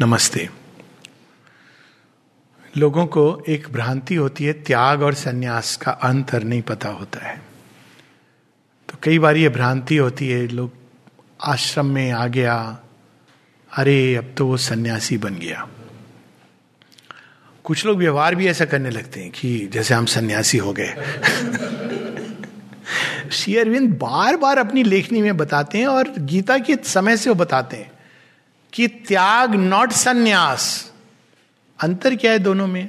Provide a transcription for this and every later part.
नमस्ते। लोगों को एक भ्रांति होती है, त्याग और सन्यास का अंतर नहीं पता होता है। तो कई बार ये भ्रांति होती है, लोग आश्रम में आ गया, अरे अब तो वो सन्यासी बन गया। कुछ लोग व्यवहार भी ऐसा करने लगते हैं कि जैसे हम सन्यासी हो गए। श्री अरविंद बार बार अपनी लेखनी में बताते हैं और गीता के समय से वो बताते हैं। कि त्याग नॉट संन्यास। अंतर क्या है दोनों में?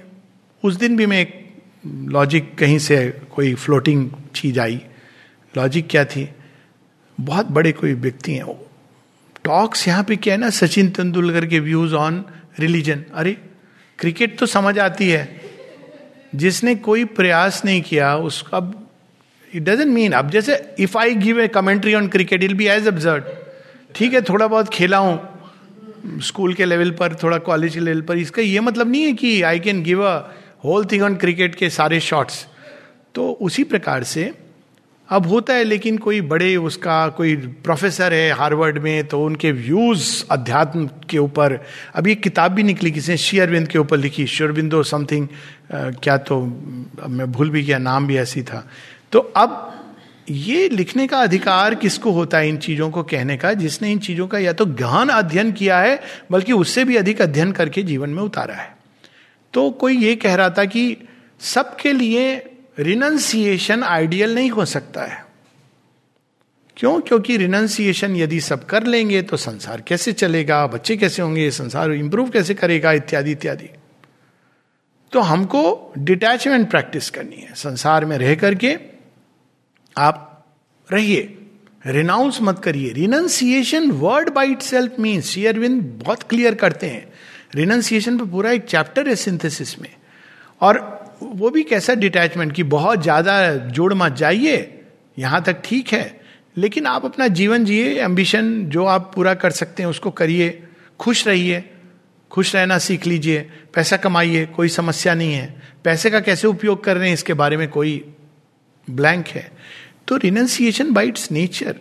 उस दिन भी मैं एक लॉजिक कहीं से कोई फ्लोटिंग चीज़ आई। लॉजिक क्या थी? बहुत बड़े कोई व्यक्ति हैं। टॉक्स यहाँ पे क्या है ना? सचिन तेंदुलकर के व्यूज़ ऑन रिलीजन अरे क्रिकेट तो समझ आती है। जिसने कोई प्रयास नहीं किया, उसका इट डजेंट मीन अब जैसे if I give a commentary on cricket I'll be as observe ठीक है, थोड़ा बहुत खेला हूँ। स्कूल के लेवल पर, थोड़ा कॉलेज के लेवल पर, इसका ये मतलब नहीं है कि I can give a whole thing on cricket के सारे शॉट्स तो उसी प्रकार से अब होता है, लेकिन कोई बड़े उसका कोई प्रोफेसर है हार्वर्ड में तो उनके व्यूज़ अध्यात्म के ऊपर अभी एक किताब भी निकली किसी श्री अरविंद के ऊपर लिखी श्योरबिंदो समथिंग क्या तो मैं भूल भी गया, नाम भी ऐसी था। तो अब ये लिखने का अधिकार किसको होता है इन चीज़ों को कहने का? जिसने इन चीज़ों का या तो गहन अध्ययन किया है, बल्कि उससे भी अधिक अध्ययन करके जीवन में उतारा है। तो कोई ये कह रहा था कि सबके लिए रिनंसिएशन आइडियल नहीं हो सकता है। क्यों? क्योंकि रिनंसिएशन यदि सब कर लेंगे तो संसार कैसे चलेगा, बच्चे कैसे होंगे, संसार इंप्रूव कैसे करेगा, इत्यादि इत्यादि। तो हमको डिटैचमेंट प्रैक्टिस करनी है, संसार में रह करके। आप रहिए। रिनाउंस मत करिए। Renunciation word by itself mean शेयरविंद बहुत क्लियर करते हैं। रिनंसिएशन पर पूरा एक चैप्टर है सिंथेसिस में। और वो भी कैसा डिटैचमेंट कि बहुत ज़्यादा जोड़ मत जाइए। यहाँ तक ठीक है। लेकिन आप अपना जीवन जिए एम्बिशन जो आप पूरा कर सकते हैं, उसको करिए। खुश रहिए। खुश रहना सीख लीजिए। पैसा कमाइए, कोई समस्या नहीं है। पैसे का कैसे उपयोग कर रहे हैं, इसके बारे में कोई ब्लैंक है। तो renunciation by its nature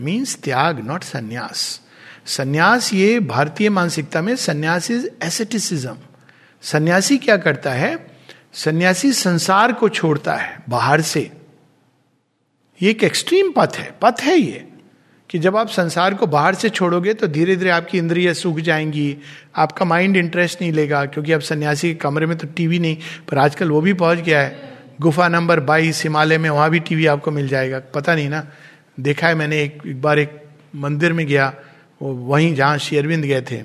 means त्याग नॉट संन्यास संन्यास ये भारतीय मानसिकता में संन्यास इज़ एसेटिसिज्म सन्यासी क्या करता है सन्यासी संसार को छोड़ता है बाहर से ये एक एक्सट्रीम पथ है पथ है ये कि जब आप संसार को बाहर से छोड़ोगे तो धीरे धीरे आपकी इंद्रिय सूख जाएँगी आपका माइंड इंटरेस्ट नहीं लेगा क्योंकि अब सन्यासी के कमरे में तो टीवी नहीं पर आजकल वो भी पहुँच गया है गुफा नंबर बाईस हिमालय में वहाँ भी टीवी आपको मिल जाएगा। पता नहीं ना? देखा है मैंने एक, एक बार एक मंदिर में गया वो वहीं जहाँ शेरविंद गए थे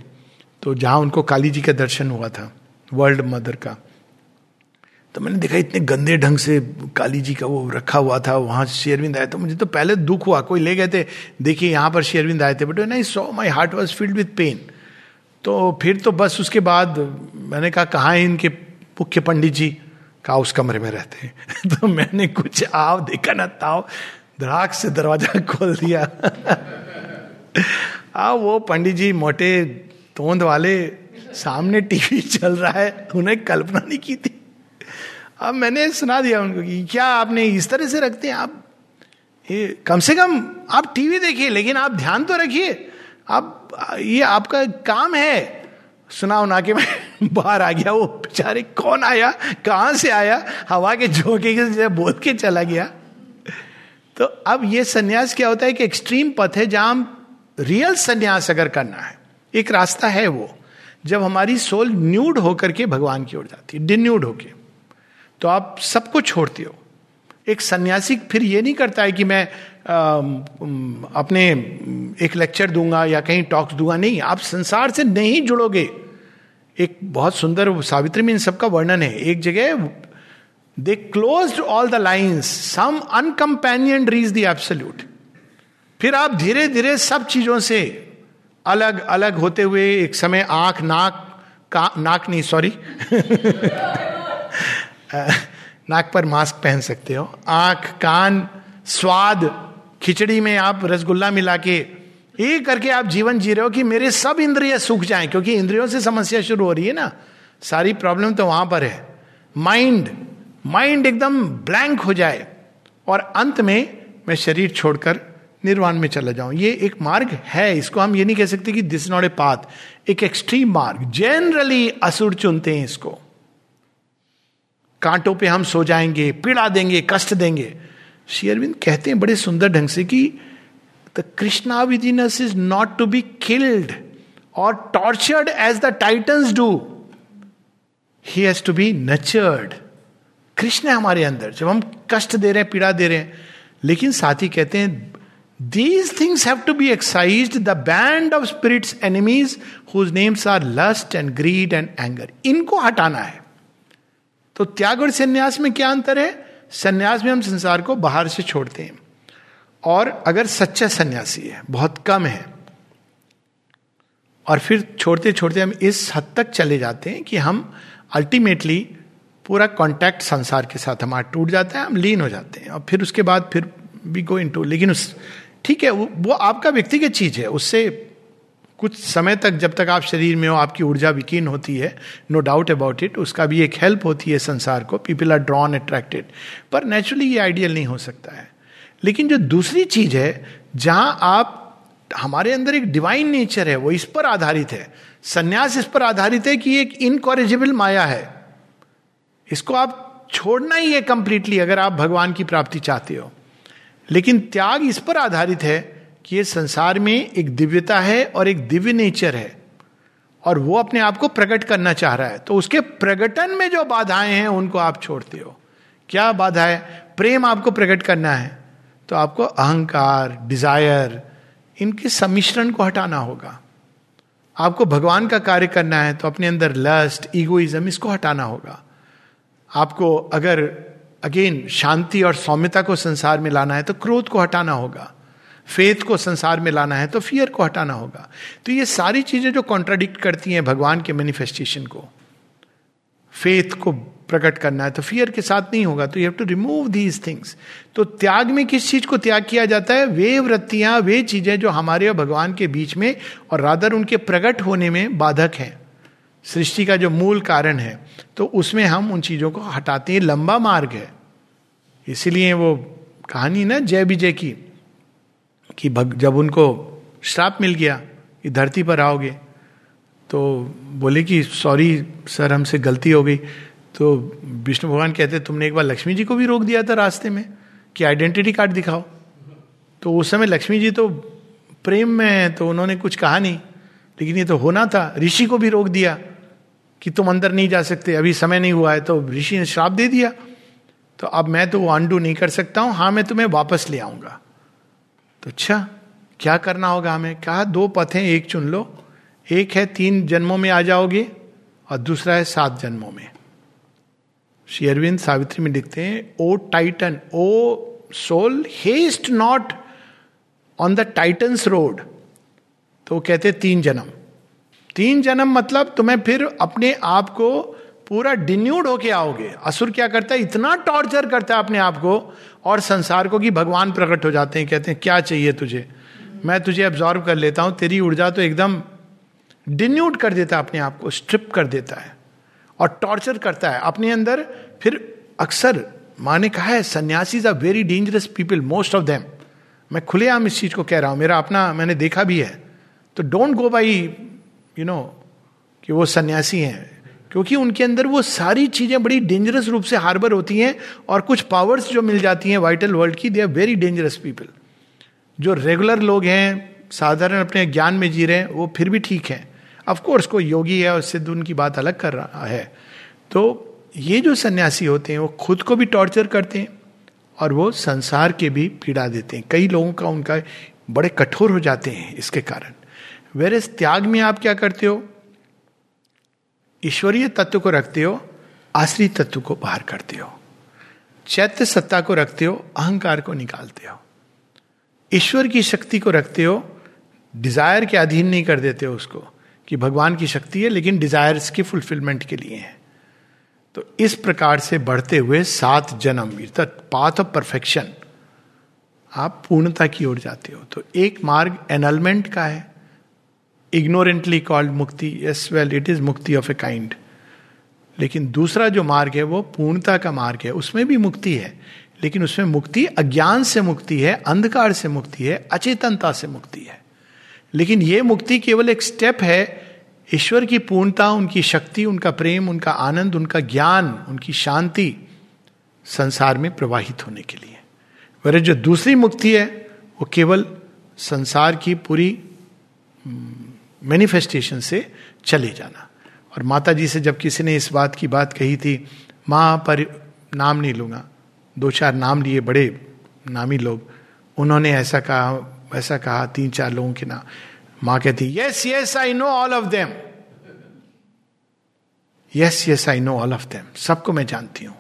तो जहाँ उनको काली जी का दर्शन हुआ था वर्ल्ड मदर का। तो मैंने देखा इतने गंदे ढंग से काली जी का वो रखा हुआ था वहाँ शेरविंद आए तो मुझे तो पहले दुख हुआ कोई ले गए थे देखिए यहाँ पर शेरविंद आए थे but I saw my heart was filled with pain तो फिर तो बस उसके बाद मैंने कहा कहाँ है इनके मुख्य पंडित जी? कहा, उस कमरे में रहते हैं। तो मैंने कुछ आव देखा ना, ताव धड़ाक से दरवाज़ा खोल दिया। आ वो पंडित जी मोटे तोंद वाले सामने टीवी चल रहा है, उन्हें कल्पना नहीं की थी। अब मैंने सुना दिया उनको कि क्या आपने इस तरह से रखते हैं? आप ये कम से कम आप टीवी देखिए, लेकिन आप ध्यान तो रखिए। आप, ये आपका काम है। सुना उना के मैं बाहर आ गया वो बेचारे कौन आया? कहाँ से आया? हवा के झोंके से बोल के चला गया। तो अब ये सन्यास क्या होता है कि एक्सट्रीम पथ है जहाँ रियल सन्यास अगर करना है एक रास्ता है वो जब हमारी सोल न्यूड होकर के भगवान की ओर जाती है डिन्यूड होके। तो आप सबको छोड़ते हो। एक सन्यासी फिर ये नहीं करता है कि मैं आ, अपने एक लेक्चर दूँगा या कहीं टॉक्स दूँगा। नहीं आप संसार से नहीं जुड़ोगे। एक बहुत सुंदर सावित्री में इन सबका वर्णन है। एक जगह they close all the lines some uncompanion reach the absolute फिर आप धीरे धीरे सब चीज़ों से अलग अलग होते हुए एक समय आँख, नाक, का, नाक नहीं सॉरी नाक पर मास्क पहन सकते हो। आँख, कान, स्वाद, खिचड़ी में आप रसगुल्ला मिला के ये करके आप जीवन जी रहे हो कि मेरे सब इंद्रिय सूख जाएँ, क्योंकि इंद्रियों से समस्या शुरू हो रही है ना। सारी प्रॉब्लम तो वहाँ पर है। माइंड माइंड एकदम ब्लैंक हो जाए और अंत में मैं शरीर छोड़कर निर्वाण में चला जाऊँ। ये एक मार्ग है। इसको हम ये नहीं कह सकते कि दिस नॉट ए पाथ एक एक्सट्रीम मार्ग। जनरली असुर चुनते हैं इसको। कांटों पे हम सो जाएँगे, पीड़ा देंगे, कष्ट देंगे। शेयरविंद कहते हैं बड़े सुंदर ढंग से कि Krishna within is not to be killed और tortured as the titans do he has to be nurtured Krishna है हमारे अंदर। जब हम कष्ट दे रहे हैं, पीड़ा दे रहे हैं, लेकिन साथ ही कहते हैं these things have to be excise the band of spirits enemies whose names are lust and greed and anger इनको हटाना है। तो त्याग और संन्यास में क्या अंतर है? संन्यास में हम संसार को बाहर से छोड़ते हैं। और अगर सच्चा सन्यासी है बहुत कम है और फिर छोड़ते छोड़ते हम इस हद तक चले जाते हैं कि हम अल्टीमेटली पूरा कांटेक्ट संसार के साथ हमारा टूट जाता है हम लीन हो जाते हैं और फिर उसके बाद फिर भी गो इन टू लेकिन उस ठीक है वो, वो आपका व्यक्तिगत चीज़ है उससे कुछ समय तक जब तक आप शरीर में हो आपकी ऊर्जा विकीन होती है नो डाउट अबाउट इट उसका भी एक हेल्प होती है संसार को पीपल आर ड्रॉन अट्रैक्टेड पर नेचुरली ये आइडियल नहीं हो सकता है। लेकिन जो दूसरी चीज़ है, जहाँ आप, हमारे अंदर एक डिवाइन नेचर है, वो इस पर आधारित है। संन्यास इस पर आधारित है कि एक इनकॉरेजिबल माया है। इसको आप छोड़ना ही है कंप्लीटली अगर आप भगवान की प्राप्ति चाहते हो। लेकिन त्याग इस पर आधारित है कि ये संसार में एक दिव्यता है और एक दिव्य नेचर है। और वो अपने आप को प्रकट करना चाह रहा है। तो उसके प्रकटन में जो बाधाएँ हैं, उनको आप छोड़ते हो। क्या बाधा है प्रेम आपको प्रकट करना है। तो आपको अहंकार डिज़ायर इनके सम्मिश्रण को हटाना होगा। आपको भगवान का कार्य करना है तो अपने अंदर लस्ट ईगोइज्म इसको हटाना होगा। आपको अगर अगेन शांति और सौम्यता को संसार में लाना है तो क्रोध को हटाना होगा। फेथ को संसार में लाना है तो फियर को हटाना होगा। तो ये सारी चीज़ें जो कॉन्ट्राडिक्ट करती हैं भगवान के मैनिफेस्टेशन को। फेथ को प्रकट करना है तो फियर के साथ नहीं होगा तो you have to remove these things तो त्याग में किस चीज़ को त्याग किया जाता है? वे वृत्तियाँ, वे चीज़ें जो हमारे और भगवान के बीच में और रादर उनके प्रकट होने में बाधक हैं। सृष्टि का जो मूल कारण है तो उसमें हम उन चीज़ों को हटाते हैं, लंबा मार्ग है। इसीलिए वो कहानी ना जय विजय की, कि भग, जब उनको श्राप मिल गया, कि धरती पर आओगे तो बोले कि सॉरी सर हमसे गलती हो गई। तो विष्णु भगवान कहते, तुमने एक बार लक्ष्मी जी को भी रोक दिया था रास्ते में कि आइडेंटिटी कार्ड दिखाओ। तो उस समय लक्ष्मी जी तो प्रेम में है तो उन्होंने कुछ कहा नहीं। लेकिन ये तो होना था। ऋषि को भी रोक दिया कि तुम अंदर नहीं जा सकते, अभी समय नहीं हुआ है। तो ऋषि ने श्राप दे दिया। तो अब मैं तो वो अंडू नहीं कर सकता हूँ। हाँ मैं तुम्हें वापस ले आऊँगा। तो अच्छा क्या करना होगा हमें? कहा, दो पथ हैं एक चुन लो। एक है तीन जन्मों में आ जाओगे और दूसरा है सात जन्मों में। श्री अरविंद सावित्री में लिखते हैं, O titan O soul haste not on the titans road तो कहते तीन जन्म. तीन जन्म मतलब तुम्हें फिर अपने आप को पूरा डिन्यूड होके आओगे। असुर क्या करता है? इतना टॉर्चर करता है अपने आप को और संसार को कि भगवान प्रकट हो जाते हैं, कहते हैं, क्या चाहिए तुझे? मैं तुझे ऑब्जॉर्व कर लेता हूँ, तेरी ऊर्जा तो एकदम डिन्यूड कर देता है अपने आप को स्ट्रिप कर देता है। और टॉर्चर करता है। अपने अंदर फिर अक्सर माँ ने कहा है sannyasi are very dangerous people most of them मैं खुलेआम इस चीज़ को कह रहा हूँ। मेरा अपना, मैंने देखा भी है। तो don't go by you know कि वो सन्यासी हैं। क्योंकि उनके अंदर वो सारी चीज़ें बड़ी डेंजरस रूप से हार्बर होती हैं और कुछ पावर्स जो मिल जाती हैं वाइटल वर्ल्ड की they are very dangerous people जो रेगुलर लोग हैं, साधारण अपने ज्ञान में जी रहे हैं, वो फिर भी ठीक है। अफकोर्स कोई योगी है और सिद्ध उनकी बात अलग कर रहा है। तो ये जो सन्यासी होते हैं, वो खुद को भी टॉर्चर करते हैं और वो संसार के भी पीड़ा देते हैं। कई लोगों का उनका बड़े कठोर हो जाते हैं इसके कारण। वेरे त्याग में आप क्या करते हो? ईश्वरीय तत्व को रखते हो आश्री तत्व को बाहर करते हो। चैत्य सत्ता को रखते हो, अहंकार को निकालते हो। ईश्वर की शक्ति को रखते हो डिज़ायर के अधीन नहीं कर देते हो उसको। कि भगवान की शक्ति है, लेकिन डिजायर्स की फुलफिलमेंट के लिए है। तो इस प्रकार से बढ़ते हुए सात जन्म पाथ ऑफ़ परफेक्शन आप पूर्णता की ओर जाते हो। तो एक मार्ग एनलमेंट का है। Ignorantly called mukti. Yes well it is mukti of a kind लेकिन दूसरा जो मार्ग है, वो पूर्णता का मार्ग है। उसमें भी मुक्ति है। लेकिन उसमें मुक्ति अज्ञान से मुक्ति है, अंधकार से मुक्ति है, अचेतनता से मुक्ति है। लेकिन यह मुक्ति केवल एक स्टेप है। ईश्वर की पूर्णता, उनकी शक्ति, उनका प्रेम, उनका आनंद, उनका ज्ञान, उनकी शांति संसार में प्रवाहित होने के लिए। वह जो दूसरी मुक्ति है, वो केवल संसार की पूरी मैनिफेस्टेशन से चले जाना। और माता जी से जब किसी ने इस बात की बात कही थी, माँ, पर नाम नहीं लूँगा। दो चार नाम लिए बड़े नामी लोग। उन्होंने ऐसा कहा ऐसा कहा, तीन चार लोगों के नाम माँ कहती yes yes I know all of them yes yes I know all of them सबको मैं जानती हूँ।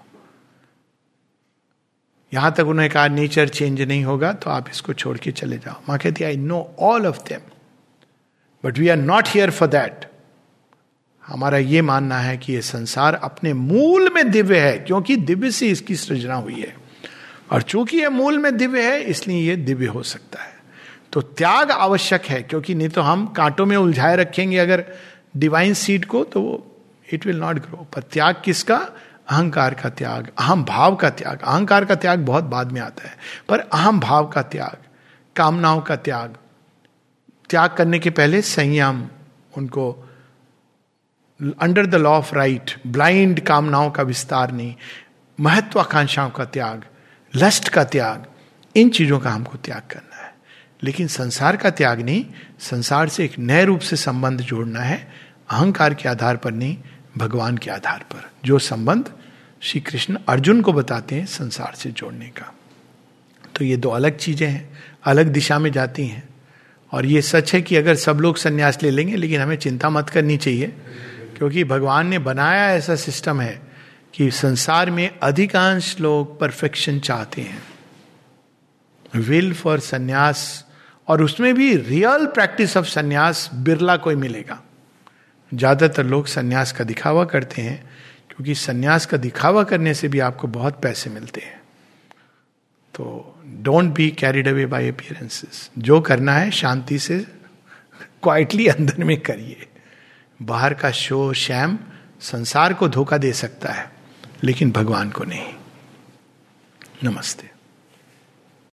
यहाँ तक उन्होंने कहा नेचर चेंज नहीं होगा तो आप इसको छोड़ के चले जाओ. माँ कहती I know all of them but we are not here for that हमारा यह मानना है कि यह संसार अपने मूल में दिव्य है, क्योंकि दिव्य से इसकी सृजना हुई है। और चूँकि यह मूल में दिव्य है, इसलिए यह दिव्य हो सकता है। तो त्याग आवश्यक है, क्योंकि नहीं तो हम कांटों में उलझाए रखेंगे अगर डिवाइन सीड को तो वो इट विल नॉट ग्रो पर त्याग किसका? अहंकार का त्याग, अहम भाव का त्याग। अहंकार का त्याग बहुत बाद में आता है, पर अहम भाव का त्याग, कामनाओं का त्याग। त्याग करने के पहले संयम, उनको under the law of right blind कामनाओं का विस्तार नहीं, महत्वाकांक्षाओं का त्याग लस्ट का त्याग, इन चीज़ों का हमको त्याग करना लेकिन संसार का त्याग नहीं, संसार से एक नए रूप से संबंध जोड़ना है, अहंकार के आधार पर नहीं, भगवान के आधार पर। जो संबंध श्री कृष्ण अर्जुन को बताते हैं संसार से जोड़ने का। तो ये दो अलग चीज़ें हैं, अलग दिशा में जाती हैं। और ये सच है कि अगर सब लोग संन्यास ले लेंगे, लेकिन हमें चिंता मत करनी चाहिए, क्योंकि भगवान ने बनाया ऐसा सिस्टम है कि संसार में अधिकांश लोग परफेक्शन चाहते हैं। विल फॉर संन्यास और उसमें भी रियल प्रैक्टिस ऑफ़ संन्यास बिरला कोई मिलेगा। ज़्यादातर लोग संन्यास का दिखावा करते हैं, क्योंकि संन्यास का दिखावा करने से भी आपको बहुत पैसे मिलते हैं। तो don't be carried away by appearances जो करना है, शांति से क्वाइटली अंदर में करिए। बाहर का शो शैम संसार को धोखा दे सकता है, लेकिन भगवान को नहीं। नमस्ते।